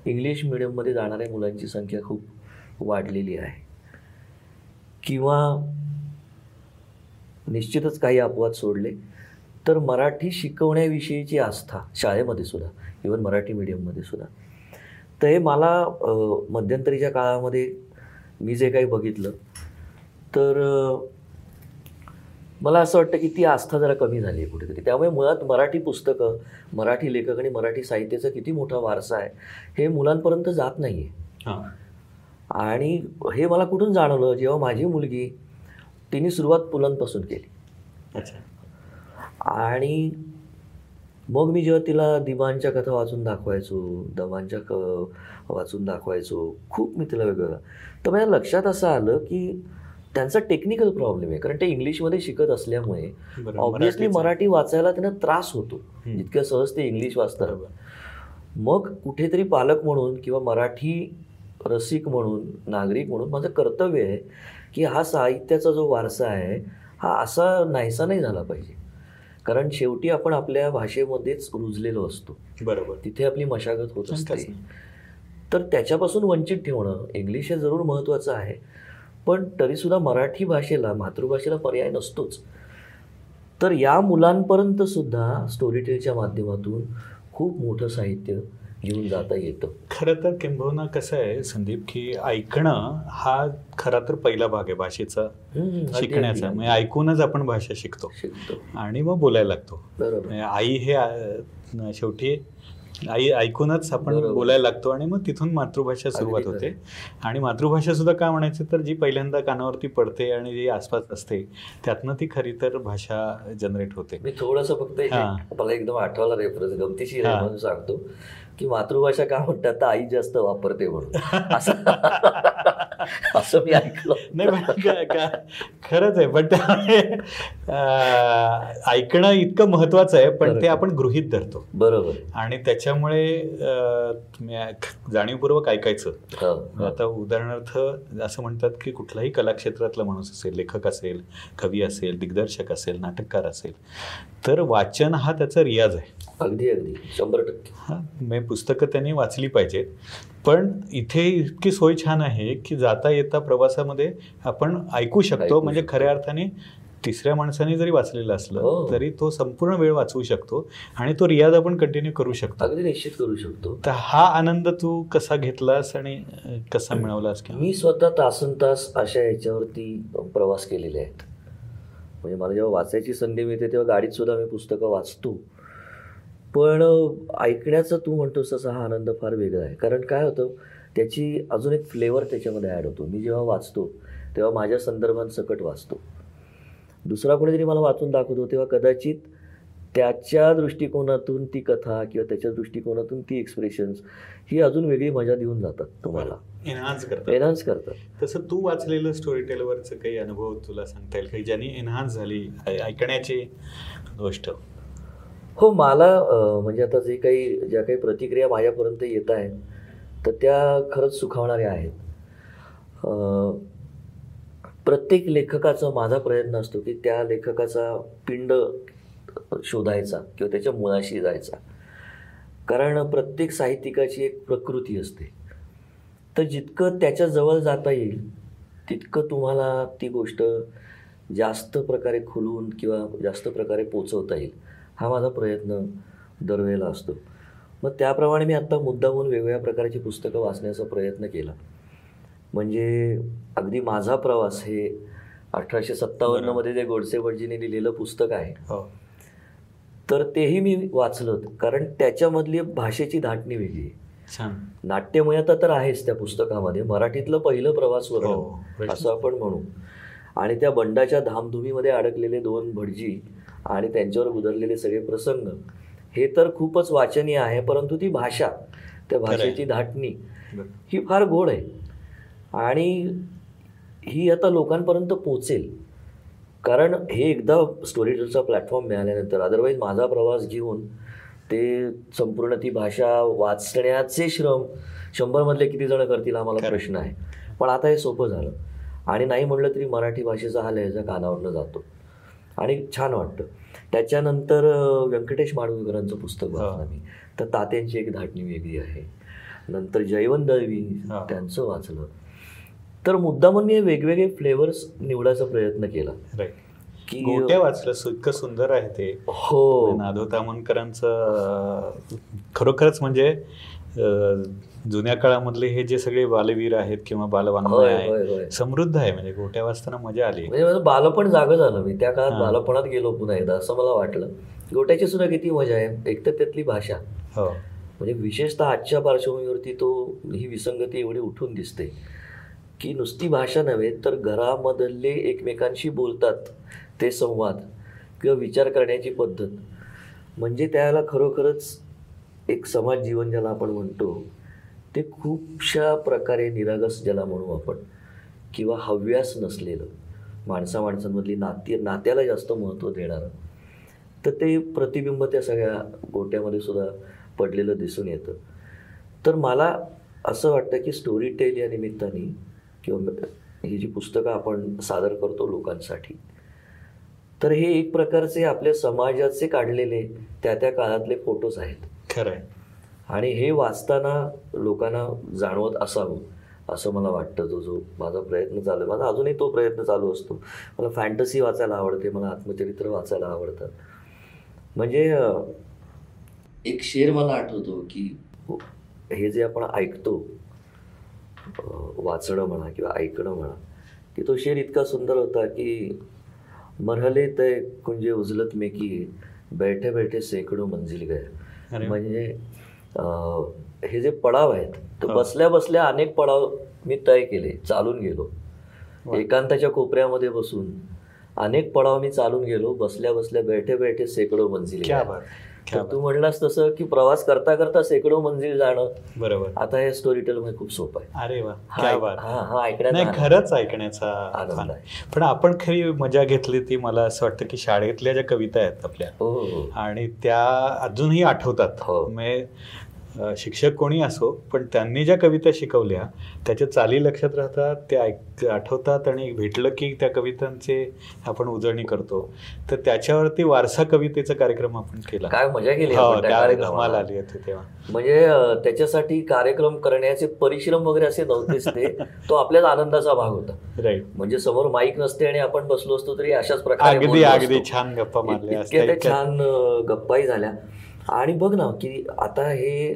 इंग्लिश मिडियममध्ये जाणाऱ्या मुलांची संख्या खूप वाढलेली आहे. किंवा निश्चितच काही अपवाद सोडले तर मराठी शिकवण्याविषयीची आस्था शाळेमध्ये सुद्धा इवन मराठी मीडियममध्ये सुद्धा. तर हे मला मध्यंतरीच्या काळामध्ये मी जे काही बघितलं तर मला असं वाटतं की ती आस्था जरा कमी झाली आहे कुठेतरी. त्यामुळे मुळात मराठी पुस्तकं मराठी लेखक आणि मराठी साहित्याचा किती मोठा वारसा आहे हे मुलांपर्यंत जात नाही आहे आणि हे मला कुठून जाणवलं जेव्हा माझी मुलगी तिने सुरुवात पुलांपासून केली अच्छा आणि मग मी जेव्हा तिला दिवांच्या कथा वाचून दाखवायचो दमांच्या क वाचून दाखवायचो खूप मी तिला वेगवेगळं तर माझ्या लक्षात असं आलं की त्यांचा टेक्निकल प्रॉब्लेम आहे कारण ते इंग्लिशमध्ये शिकत असल्यामुळे मराठीचं. मराठी वाचायला त्यांना त्रास होतो. जितक्या सहज ते इंग्लिश वाचतात. मग कुठेतरी पालक म्हणून किंवा मराठी रसिक म्हणून नागरिक म्हणून माझं कर्तव्य आहे की हा साहित्याचा जो वारसा आहे हा असा नाहीसा नाही झाला पाहिजे. कारण शेवटी आपण आपल्या भाषेमध्येच रुजलेलो असतो. बरोबर. तिथे आपली मशागत होत असते. तर त्याच्यापासून वंचित ठेवणं इंग्लिश हे जरूर महत्त्वाचं आहे. पण तरीसुद्धा मराठी भाषेला मातृभाषेला पर्याय नसतोच. तर या मुलांपर्यंत सुद्धा स्टोरीटेलच्या माध्यमातून खूप मोठं साहित्य घेऊन जाता येतं. खरं तर किंबहुना कसं आहे संदीप की ऐकणं हा खरा तर पहिला भाग आहे भाषेचा शिकण्याचा. म्हणजे ऐकूनच आपण भाषा शिकतो. शिकतो. आणि मग बोलायला लागतो. बरोबर. आई हे शेवटी आई ऐकूनच आपण. बोलायला लागतो आणि मग तिथून मातृभाषा सुरुवात होते आणि मातृभाषा सुद्धा का म्हणायची तर जी पहिल्यांदा कानावरती पडते आणि जी आसपास असते त्यातनं ती खरी तर भाषा जनरेट होते मी थोडस फक्त. मला एकदम आठवला रेफरन्स गमतीशीर हा. म्हणून सांगतो की मातृभाषा का म्हणतात आई जास्त वापरते म्हणून असं मी ऐकलं नाही खरंच आहे. पण त्यामुळे ऐकणं इतकं महत्वाचं आहे पण ते. आपण गृहित धरतो. बरोबर. आणि त्याच्यामुळे जाणीवपूर्वक ऐकायचं. हो. आता उदाहरणार्थ असं म्हणतात की कुठलाही कलाक्षेत्रातला माणूस असेल लेखक असेल कवी असेल दिग्दर्शक असेल नाटककार असेल तर वाचन हा त्याचा रियाज आहे. अगदी अगदी. शंभर टक्के. हा म्हणजे पुस्तकं त्यांनी वाचली पाहिजेत. पण इथे इतकी सोय छान आहे की जाता येता प्रवासामध्ये आपण ऐकू शकतो. म्हणजे. खऱ्या अर्थाने तिसऱ्या माणसाने जरी वाचलेलं असलं हो. तरी तो संपूर्ण वेळ वाचवू शकतो आणि तो रियाज आपण कंटिन्यू करू शकतो. अगदी निश्चित करू शकतो. तर हा आनंद तू कसा घेतलास आणि कसा मिळवलास किंवा? मी स्वतः तासन तास अशा याच्यावरती प्रवास केलेले आहेत. म्हणजे मला जेव्हा वाचायची संधी मिळते तेव्हा गाडीत सुद्धा मी पुस्तकं वाचतो. पण ऐकण्याचा तू म्हणतोस तसा हा आनंद फार वेगळा आहे. कारण काय होतं त्याची अजून एक फ्लेवर त्याच्यामध्ये ॲड होतो. मी जेव्हा वाचतो तेव्हा माझ्या संदर्भात सकट वाचतो. दुसरा कोणीतरी मला वाचून दाखवतो तेव्हा कदाचित त्याच्या दृष्टिकोनातून ती कथा किंवा त्याच्या दृष्टिकोनातून ती एक्सप्रेशन्स ही अजून वेगळी मजा देऊन जातात तुम्हाला. एनहान्स करतात. एनहान्स करतात. तसं तू वाचलेलं स्टोरी टेलवरचं काही अनुभव तुला सांगता येईल काही ज्यांनी एनहान्स झाली ऐकण्याची गोष्ट. हो मला म्हणजे आता जे काही ज्या काही प्रतिक्रिया माझ्यापर्यंत येत आहेत तर त्या खरंच सुखावणाऱ्या आहेत. प्रत्येक लेखकाचा माझा प्रयत्न असतो की त्या लेखकाचा पिंड शोधायचा किंवा त्याच्या मुळाशी जायचा. कारण प्रत्येक साहित्यिकाची एक प्रकृती असते. तर जितकं त्याच्याजवळ जाता येईल तितकं तुम्हाला ती गोष्ट जास्त प्रकारे खुलून किंवा जास्त प्रकारे पोचवता येईल. हा माझा प्रयत्न दरवेळेला असतो. मग त्याप्रमाणे मी आत्ता मुद्दामून वेगवेगळ्या प्रकारची पुस्तकं वाचण्याचा प्रयत्न केला. म्हणजे अगदी माझा प्रवास हे अठराशे सत्तावन्नमध्ये जे गोडसे भटजीने लिहिलेलं पुस्तक आहे. हो. तर तेही मी वाचलं कारण त्याच्यामधली भाषेची धाटणी वेगळी नाट्यमयता तर आहेच त्या पुस्तकामध्ये. मराठीतलं पहिलं प्रवास हो वर्णन असं आपण म्हणू. आणि त्या बंडाच्या धामधुमीमध्ये अडकलेले दोन भटजी आणि त्यांच्यावर गुदरलेले सगळे प्रसंग. हे तर खूपच वाचनीय आहे परंतु ती भाषा त्या भाषेची धाटणी. ही फार गोड आहे. आणि ही आता लोकांपर्यंत पोचेल. कारण हे एकदा स्टोरी टेलचा प्लॅटफॉर्म मिळाल्यानंतर अदरवाईज माझा प्रवास घेऊन ते संपूर्ण ती भाषा वाचण्याचे श्रम शंभरमधले किती जण करतील हा खरं. प्रश्न आहे. पण आता हे सोपं झालं. आणि नाही म्हणलं तरी मराठी भाषेचा हा लहजा कानावरनं जातो. आणि छान वाटतं. त्याच्यानंतर व्यंकटेश माडगुळकरांचं पुस्तक वाचलं मी. तर तात्यांची एक धाटणी वेगळी आहे. नंतर जयवंत दळवी. त्यांचं वाचलं. तर मुद्दामून मी वेगवेगळे फ्लेवर्स निवडायचा प्रयत्न केला. की गोट्या वाचलं इतकं सुंदर आहे ते. हो. नाधो तामणकरांचं अं, खरोखरच म्हणजे जुन्या काळामधले हे जे सगळे बालवीर आहेत किंवा बालवाङ्मय आहे होय समृद्ध आहे म्हणजे गोट्या वाचताना मजा आली. म्हणजे माझं बालपण जागं झालं. मी त्या काळात. बालपणात गेलो पुन्हा एकदा असं मला वाटलं. गोट्याची सुद्धा किती मजा आहे. एक तर त्यातली भाषा. हो. म्हणजे विशेषतः आजच्या पार्श्वभूमीवरती तो ही विसंगती एवढी उठून दिसते. की नुसती भाषा नव्हे तर घरामधले एकमेकांशी बोलतात. ते संवाद किंवा विचार करण्याची पद्धत. म्हणजे त्याला खरोखरच एक समाज जीवन ज्याला आपण म्हणतो ते खूपशा प्रकारे निरागस ज्याला म्हणू आपण किंवा हव्यास नसलेलं माणसा माणसांमधली नाती नात्याला जास्त महत्त्व देणारं. तर ते प्रतिबिंब त्या सगळ्या गोट्यामध्ये सुद्धा पडलेलं दिसून येतं. तर मला असं वाटतं की स्टोरी टेल या निमित्ताने किंवा ही जी पुस्तकं आपण सादर करतो लोकांसाठी तर हे एक प्रकारचे आपल्या समाजाचे काढलेले त्या त्या काळातले फोटोज आहेत. खरं आहे आणि हे वाचताना लोकांना जाणवत असावं असं मला वाटतं. तो जो माझा प्रयत्न चालू आहे माझा अजूनही तो प्रयत्न चालू असतो. मला फॅन्टसी वाचायला आवडते मला आत्मचरित्र वाचायला आवडतं. म्हणजे एक शेर मला आठवतो की हे जे आपण ऐकतो वाचणं म्हणा किंवा ऐकणं म्हणा की तो शेर इतका सुंदर होता की मरहले तय कुंजे उजलत में की बैठे बैठे सैकड़ो मंजिल वा. म्हणजे हे जे पडाव आहेत तर. बसल्या बसल्या अनेक पडाव मी तय केले चालून गेलो. एकांताच्या कोपऱ्यामध्ये बसून अनेक पडाव मी चालून गेलो बसल्या बसल्या बैठे बैठे शेकडो मंजिल तू म्हणलास तसं की प्रवास करता करता शेकडो मंजिल जाणं. बरोबर. आता हे स्टोरी टेल मध्ये खूप सोपं आहे. अरे वा क्या ऐक- बात. ऐकण्यात नाही आनंद- खरंच ऐकण्याचा आनंद. आहे. पण आपण खरी मजा घेतली ती मला असं वाटतं की शाळेतल्या ज्या कविता आहेत आपल्या हो हो. आणि त्या अजूनही आठवतात. हो. म्हणजे शिक्षक कोणी असो पण त्यांनी ज्या कविता शिकवल्या त्याच्या चाली लक्षात राहतात त्या ऐक आठवतात आणि भेटलं की त्या कवितांचे आपण उजळणी करतो. तर त्याच्यावरती वारसा कवितेचा कार्यक्रम आपण केला. काय मजा केली हो. धमाल आली होती तेव्हा. म्हणजे त्याच्यासाठी कार्यक्रम करण्याचे परिश्रम वगैरे असे नव्हतेच ते. तो आपल्याच आनंदाचा भाग होता. राईट म्हणजे समोर माईक नसते आणि आपण बसलो असतो तरी अशाच प्रकारे अगदी अगदी. छान गप्पा मारल्या. छान गप्पाही झाल्या. आणि बघ ना की आता हे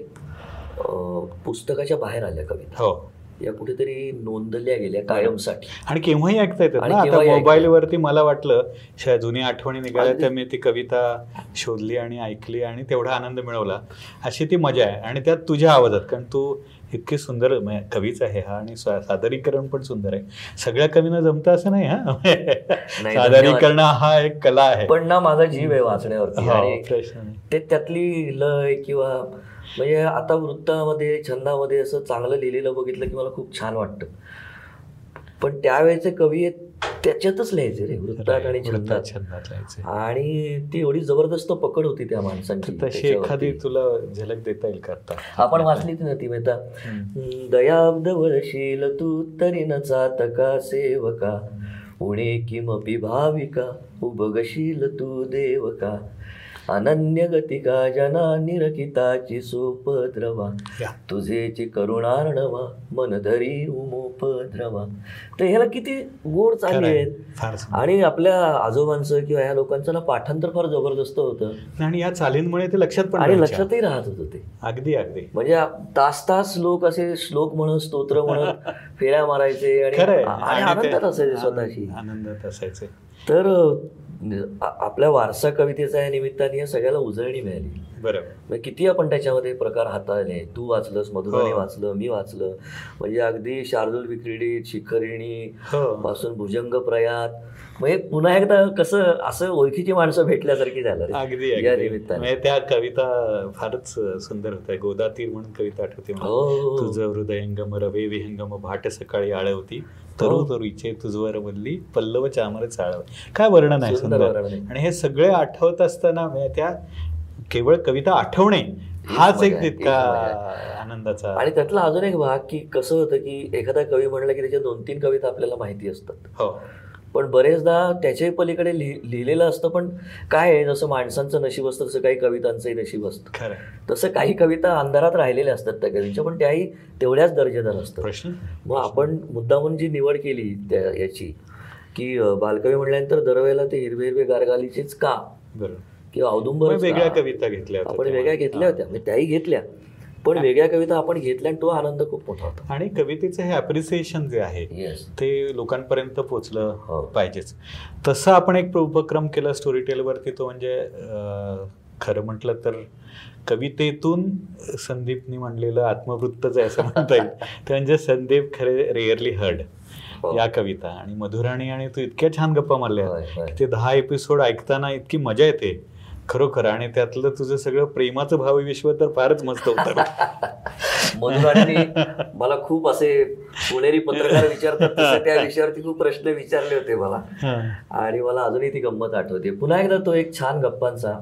पुस्तकाच्या बाहेर आल्या कविता. हो. या कुठेतरी नोंदल्या गेल्या कायमसाठी. आणि केव्हाही ऐकता येतात आणि ना. आता केव्हाही ऐकता मोबाईल वरती मला वाटलं शा- जुनी आठवणी निघाल्या. तर मी ती कविता शोधली आणि ऐकली आणि तेवढा आनंद मिळवला. अशी ती मजा आहे आणि त्यात तुझ्या आवाजात कारण तू इतकी सुंदर कवीच आहे हा आणि सादरीकरण पण सुंदर आहे. सगळ्या कवींना जमतं असं नाही हा? सादरीकरण हा एक कला आहे. पण ना माझा जीव आहे वाचण्यावरती हो. ते त्यातली लय किंवा म्हणजे आता वृत्तामध्ये छंदामध्ये असं चांगलं लिहिलेलं बघितलं की मला खूप छान वाटतं. पण त्यावेळेचे कवी आहेत त्याच्यातच लिहायचे रे वृत्तात आणि छंदात छंदात लिहायचे. आणि ती एवढी जबरदस्त पकड होती त्या माणसांची तशी. एखादी तुला झलक देता येईल का आता? आपण वाचलीच ना ती मेहता. दयाब्द वळशील तू तरी न चातका सेवका उणे किमपि भाविका उबगशील तू देवका अनन्य गतिका जना निरखिताची सोपद्रवा. तुझेची करुणार्णवा मन धरी उमोपद्रवा. तर ह्याला किती गोड चालली. आहेत. आणि आपल्या आजोबांचं किंवा ह्या लोकांचं ना पाठांतर फार जबरदस्त होतं. आणि या चालींमुळे ते लक्षात पण आणि. लक्षातही राहत होतं ते. अगदी अगदी. म्हणजे तास तास लोक असे श्लोक म्हणत स्तोत्र म्हणत फेऱ्या मारायचे आणि आनंदात असायचे स्वतःशी. आनंद- आनंदात असायचे. तर आपल्या वारसा कवितेचा या निमित्ताने या सगळ्याला उजळणी मिळाली. बरोबर. किती आपण त्याच्यामध्ये प्रकार हाताळले? तू वाचलंस मधुराणी हो. वाचलं मी वाचलं. म्हणजे अगदी शार्दूल विक्रीडित शिखरिणी हो. पासून भुजंग प्रयात. म्हणजे पुन्हा एकदा कसं असं ओळखीची माणसं भेटल्यासारखी झालं. अगदी या निमित्ताने. म्हणजे त्या कविता फारच सुंदर होत्या. गोदातीर म्हणून कविता आठवते. हो. तुझं हृदयंगम रवे विहंगम भाट सकाळी आळवती. तरू हो. तरुईचे तुझवर मधली पल्लव चामर चाळव. काय वर्णन आहे सुंदर. आणि हे सगळे आठवत असताना त्या केवळ कविता आठवणे हाच एक तितका आनंदाचा. आणि त्यातला अजून एक भाग की कसं होतं की एखादा कवी म्हणलं की त्याच्या दोन तीन कविता आपल्याला माहिती असतात. हो. पण बरेचदा त्याच्याही पलीकडे लिहि लिहिलेलं असतं पण काय आहे जसं माणसांचं नशीब असतं तसं काही कवितांचंही नशीब असतं. खरं तसं काही कविता अंधारात राहिलेल्या असतात त्या कवींच्या पण त्याही तेवढ्याच दर्जेदार असतात. प्रश्न? मग आपण मुद्दामून जी निवड केली त्या याची की बालकवी म्हणल्यानंतर दरवेळेला ते हिरवे हिरवे गारगालीचेच का? बरोबर. किंवा औदुंबर वेगळ्या कविता घेतल्या होत्या आपण. वेगळ्या घेतल्या. होत्या म्हणजे त्याही घेतल्या. पण वेगळ्या कविता आपण घेतल्या आणि तो आनंद खूप मोठा होता आणि कवितेचं हे अप्रिसिएशन जे आहे ते लोकांपर्यंत पोचलं हो. पाहिजेच तसं आपण एक उपक्रम केला स्टोरी टेलवरती तो म्हणजे खरं म्हटलं तर कवितेतून संदीपनी म्हणलेलं आत्मवृत्तच आहे असं म्हणता येईल ते म्हणजे संदीप खरे रेअरली हर्ड हो. या कविता आणि मधुराणी आणि तू इतक्या छान गप्पा मारल्या. ते दहा एपिसोड ऐकताना इतकी मजा येते खरोखर आणि त्यातलं तुझं सगळं प्रेमाचं भावविश्व तर फारच मस्त होतं. मधुराणीने मला खूप असे पुणेरी पत्रकार विचारतात त्या विषयावरती खूप प्रश्न विचारले होते मला. आणि मला अजूनही ती गंमत आठवते. पुन्हा एकदा तो एक छान गप्पांचा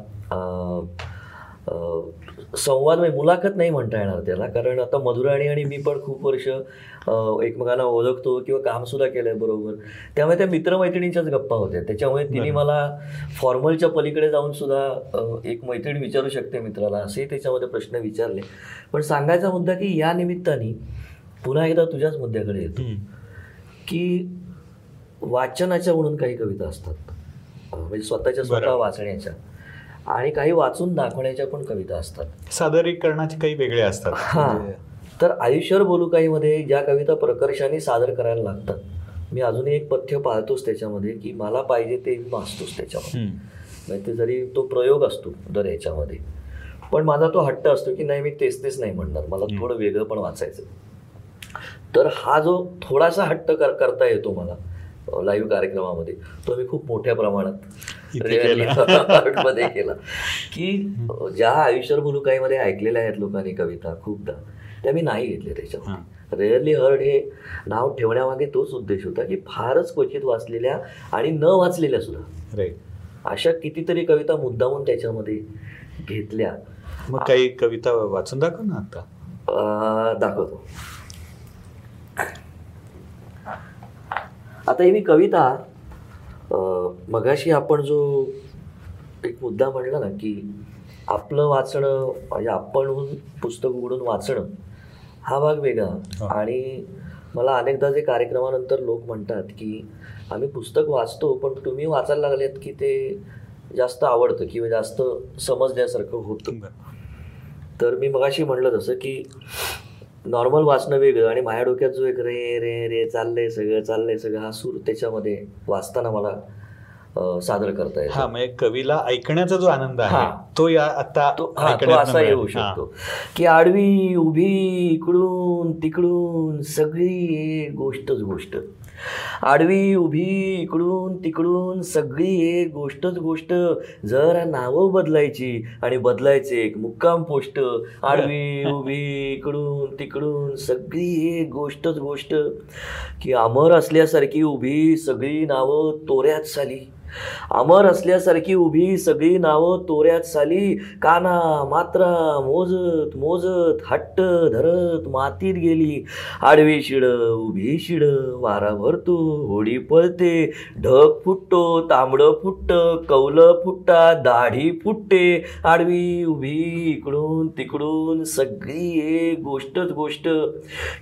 संवाद म्हणजे मुलाखत नाही म्हणता येणार त्याला. कारण आता मधुराणी आणि मी पण खूप वर्ष एकमेकांना ओळखतो किंवा काम सुद्धा केलंय बरोबर. त्यामुळे त्या मित्रमैत्रिणींच्याच गप्पा होत्या. त्याच्यामुळे तिने. मला फॉर्मलच्या पलीकडे जाऊन सुद्धा एक मैत्रीण विचारू शकते मित्राला असेही त्याच्यामध्ये प्रश्न विचारले. पण सांगायचा मुद्दा की या निमित्ताने पुन्हा एकदा तुझ्याच मुद्द्याकडे येतो. की वाचनाच्या म्हणून काही कविता असतात. म्हणजे स्वतःच्या स्वतः. वाचण्याच्या. आणि काही वाचून दाखवण्याच्या पण कविता असतात. सादरीकरणाचे काही वेगळे असतात. हा. म्हणजे तर आयुष्यभर बोलू काही मध्ये ज्या कविता प्रकर्षाने सादर करायला लागतात मी अजूनही एक पथ्य पाळतोच त्याच्यामध्ये की मला पाहिजे ते मी वाचतोच त्याच्यामध्ये. हम्म. म्हणजे ते जरी तो प्रयोग असतो दर ह्याच्यामध्ये पण माझा तो हट्ट असतो की नाही मी तेच तेच नाही म्हणणार. मला. थोडं वेगळं पण वाचायचं तर हा जो थोडासा हट्ट कर करता येतो मला लाईव्ह कार्यक्रमामध्ये. तो मी खूप मोठ्या प्रमाणात केला. मध्ये केला. की ज्या आयुष्यर मुलुकाईमध्ये ऐकलेल्या आहेत लोकांनी कविता खूपदा त्या मी नाही घेतल्या त्याच्यात रेअरली हर्ड हे नाव ठेवण्यामागे तोच उद्देश होता की फारच क्वचित वाचलेल्या आणि न वाचलेल्या सुद्धा. अशा कितीतरी कविता मुद्दामून त्याच्यामध्ये घेतल्या. मग काही कविता वाचून दाखव ना आता. दाखवतो. आता ही मी कविता मगाशी आपण जो एक मुद्दा म्हणला ना की आपलं वाचणं म्हणजे आपणहून पुस्तक उघडून वाचणं हा भाग वेगळा. आणि मला अनेकदा जे कार्यक्रमानंतर लोक म्हणतात की आम्ही पुस्तक वाचतो पण तुम्ही वाचायला लागलेत की ते जास्त आवडतं किंवा जास्त समजण्यासारखं होतं. तर मी मगाशी म्हणलं तसं की नॉर्मल वाचणं वेगळं आणि माझ्या डोक्यात जो एक रे रे रे चाललंय सगळं चाललंय सगळं हा सूर त्याच्यामध्ये वाचताना मला सादर करता येतो हा म्हणजे कवीला ऐकण्याचा जो आनंद आहे. तो या आता तो हा तो असा येऊ. शकतो की आडवी उभी इकडून तिकडून सगळी गोष्टच गोष्ट आडवी उभी इकडून तिकडून सगळी एक गोष्टच गोष्ट जरा नावं बदलायची आणि बदलायचे एक मुक्काम पोस्ट आडवी उभी इकडून तिकडून सगळी एक गोष्टच गोष्ट की अमर असल्यासारखी उभी सगळी नावं तोऱ्यात साली. अमर असल्यासारखी उभी सगळी नावं तोऱ्यात साली. काना मात्रा मोजत मोजत हट्ट धरत मातीत गेली. आडवी शिड उभी शिड वारा भरतो होडी पळते. ढग फुटतो तांबडं फुटत कौलं फुटता दाढी फुटते. आडवी उभी इकडून तिकडून सगळी एक गोष्टच गोष्ट.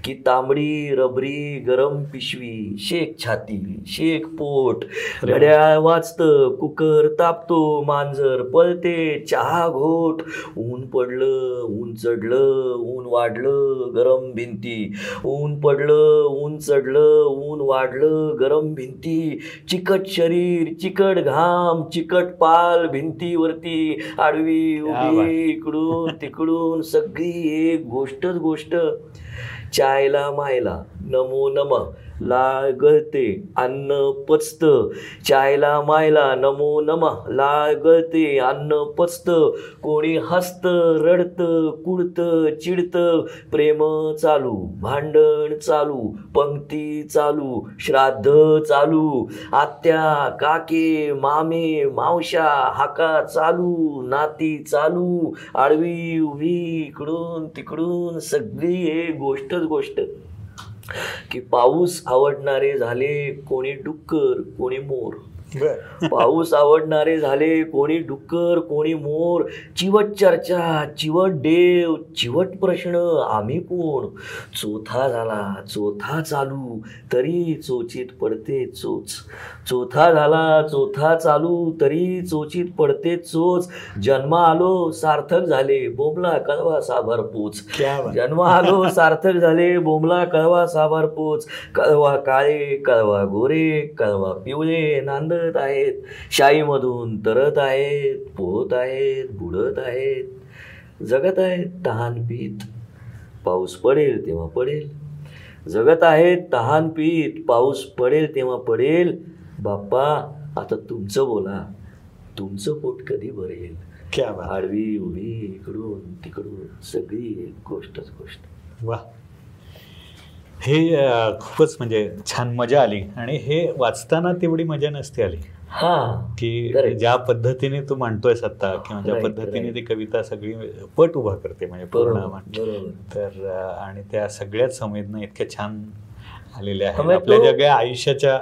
की तांबडी रबरी गरम पिशवी शेक छाती शेक पोट. घड्याळ वाचतं कुकर तापतो मांजर पळते चहा घोट. ऊन पडलं ऊन चढलं ऊन वाढलं गरम भिंती. ऊन पडलं ऊन चढलं ऊन वाढलं गरम भिंती. चिकट शरीर चिकट घाम चिकट पाल भिंतीवरती. आडवी उभी इकडून तिकडून सगळी एक गोष्टच गोष्ट. चायला मायला नमो नम. लाळ गळते अन्न पचत चायला मायला नमो नम. लाळ गळते अन्न पचत कोणी हसत रडत कुडत चिडत प्रेम चालू भांडण चालू पंक्ती चालू श्राद्ध चालू आत्या काके मामे मावशा हाका चालू नाती चालू आडवी उभी इकडून तिकडून सगळी हे गोष्टच गोष्ट. की पाऊस आवडणारे झाले कोणी डुक्कर कोणी मोर. पाऊस आवडणारे झाले कोणी डुक्कर कोणी मोर चिवट चर्चा चिवट देव चिवट प्रश्न आम्ही कोण? चोथा झाला चोथा चालू तरी चोचीत पडते चोच. चोथा झाला चोथा चालू तरी चोचीत पडते चोच. जन्म आलो सार्थक झाले बोमला कळवा साभार पोच. जन्म आलो सार्थक झाले बोमला कळवा साभार पोच. कळवा काळे कळवा गोरे कळवा पिवळे नांदत आहेत. शाईमधून तरत आहेत पोहत आहेत बुडत आहेत. जगत आहेत तहान पीत पाऊस पडेल तेव्हा पडेल. जगत आहेत तहान पीत पाऊस पडेल तेव्हा पडेल. बाप्पा आता तुमचं बोला. तुमचं पोट कधी भरेल. आडवी उभी इकडून तिकडून सगळी एक गोष्टच गोष्ट. वा. हे खूपच म्हणजे छान मजा आली. आणि हे वाचताना तेवढी मजा नसते आली. हा की. ज्या पद्धतीने तू मांडतोयस आता किंवा ज्या पद्धतीने. ती कविता सगळी पट उभा करते म्हणजे पूर्ण तर आणि त्या सगळ्याच संवेदना इतक्या छान आलेल्या आहेत. आपल्या तो- ज्या काही आयुष्याच्या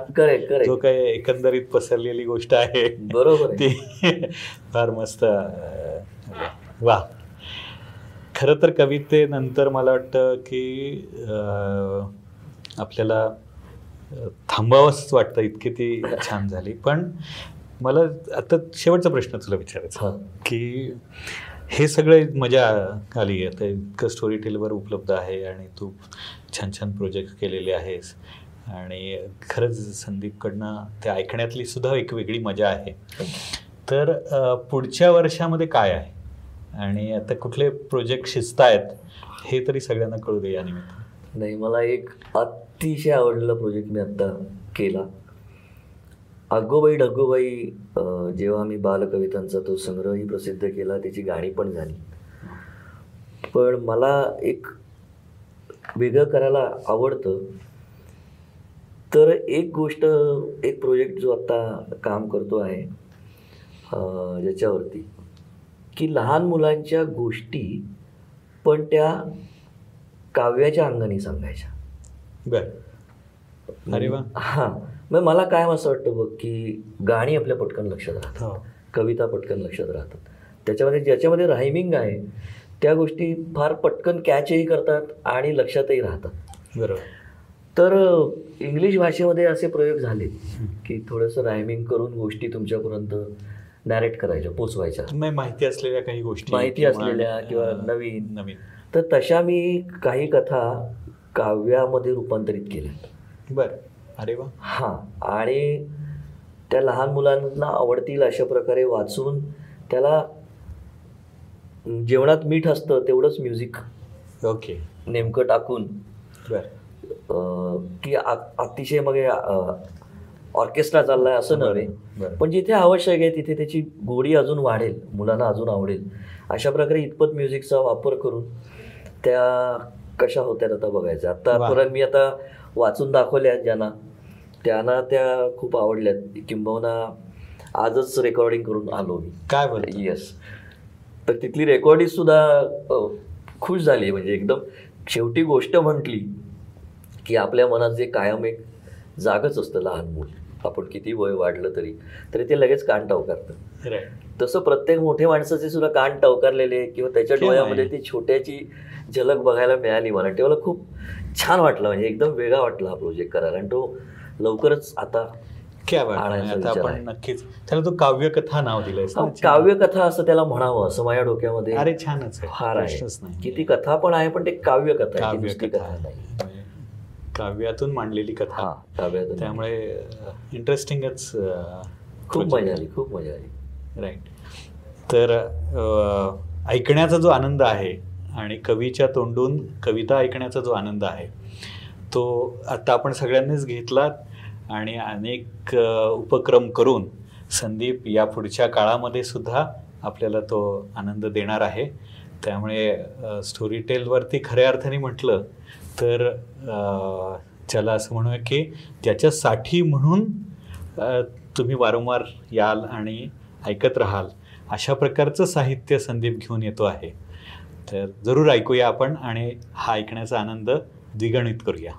जो काही एकंदरीत पसरलेली गोष्ट आहे. बरोबर ती फार मस्त वा. खरं तर कवितेनंतर मला वाटतं की आपल्याला थांबावंच वाटतं. इतकी ती छान झाली. पण मला आता शेवटचा प्रश्न तुला विचारायचा हा. की हे सगळं मजा आली. आता इतकं स्टोरी टेलवर उपलब्ध आहे आणि तू छान छान प्रोजेक्ट केलेले आहेस. आणि खरंच संदीपकडनं ते ऐकण्यातली सुद्धा एक वेगळी मजा आहे. तर पुढच्या वर्षामध्ये काय आहे? आणि आता कुठले प्रोजेक्ट शिजत आहेत हे तरी सगळ्यांना कळू दे या निमित्तानं. नाही मला एक अतिशय आवडलेला प्रोजेक्ट मी आत्ता केला. अग्गोबाई डग्गोबाई जेव्हा मी बालकवितांचा तो संग्रहही प्रसिद्ध केला त्याची गाणी पण झाली. पण मला एक वेगळं करायला आवडतं. तर एक गोष्ट एक प्रोजेक्ट जो आत्ता काम करतो आहे ज्याच्यावरती की लहान मुलांच्या गोष्टी पण त्या काव्याच्या अंगाने सांगायच्या. बर. अरे वा. हां. मग मला काय असं वाटतं बघ की गाणी आपल्या पटकन लक्षात राहतात. हो. कविता पटकन लक्षात राहतात. त्याच्यामध्ये ज्याच्यामध्ये रायमिंग आहे त्या गोष्टी फार पटकन कॅचही करतात आणि लक्षातही राहतात. बरोबर. तर इंग्लिश भाषेमध्ये असे प्रयोग झाले की थोडंसं रायमिंग करून गोष्टी तुमच्यापर्यंत नॅरेट करायच्या पोचवायच्या. माहिती असलेल्या काही गोष्टी माहिती असलेल्या किंवा नवीन. नवीन. तर तशा मी काही कथा काव्यामध्ये रूपांतरित केल्या. बर. अरे वा. हां आणि त्या लहान मुलांना आवडतील अशा प्रकारे वाचून त्याला जेवणात मीठ असतं तेवढंच म्युझिक ओके. नेमकं टाकून बर. की अतिशय मग ऑर्केस्ट्रा चाललाय असं नव्हे. पण जिथे आवश्यक आहे तिथे त्याची गोडी अजून वाढेल मुलांना अजून आवडेल. अशा प्रकारे इतपत म्युझिकचा वापर करून त्या कशा होत्या आता बघायच्या वा. आतापर्यंत मी आता वाचून दाखवल्या ज्यांना. त्यांना त्या खूप आवडल्यात. किंबहुना आजच रेकॉर्डिंग करून आलो मी. काय बोलतो? येस तर तिथली रेकॉर्डिंग सुद्धा खुश झाली. म्हणजे एकदम शेवटी गोष्ट म्हटली की आपल्या मनात जे कायम एक जागच असतं लहान मूल. आपण किती वय वाढलं तरी तरी ते लगेच कान टवकारतं. तसं प्रत्येक मोठे माणसाचे सुद्धा कान टवकारलेले किंवा त्याच्या डोळ्यामध्ये? ती छोट्याची झलक बघायला मिळाली मला. ते मला खूप छान वाटलं म्हणजे एकदम वेगळा वाटला हा प्रोजेक्ट करायला. आणि तो लवकरच आता आपण आहे. नक्कीच त्याला तू काव्यकथा नाव ना? काव्यकथा असं त्याला म्हणावं असं माझ्या डोक्यामध्ये अरे छानच आहे. फार आहे. की ती कथा पण आहे पण ते काव्यकथा कथा नाही. म्हणजे काव्यातून मांडलेली कथा. काव्यातून. त्यामुळे इंटरेस्टिंगच खूप मजा आली खूप मजा आली. राईट तर ऐकण्याचा जो आनंद आहे आणि कवीच्या तोंडून कविता ऐकण्याचा जो आनंद आहे तो आता आपण सगळ्यांनीच घेतला आणि अनेक उपक्रम करून संदीप या पुढच्या काळामध्ये सुद्धा आपल्याला तो आनंद देणार आहे. त्यामुळे स्टोरी टेलवरती खऱ्या अर्थाने म्हटलं तर अ, त्याला असं म्हणूया की त्याच्यासाठी म्हणून तुम्ही वारंवार याल आणि ऐकत राहाल अशा प्रकारचं साहित्य संदीप घेऊन येतो आहे. तर जरूर ऐकूया आपण आणि हा ऐकण्याचा आनंद द्विगणित करूया.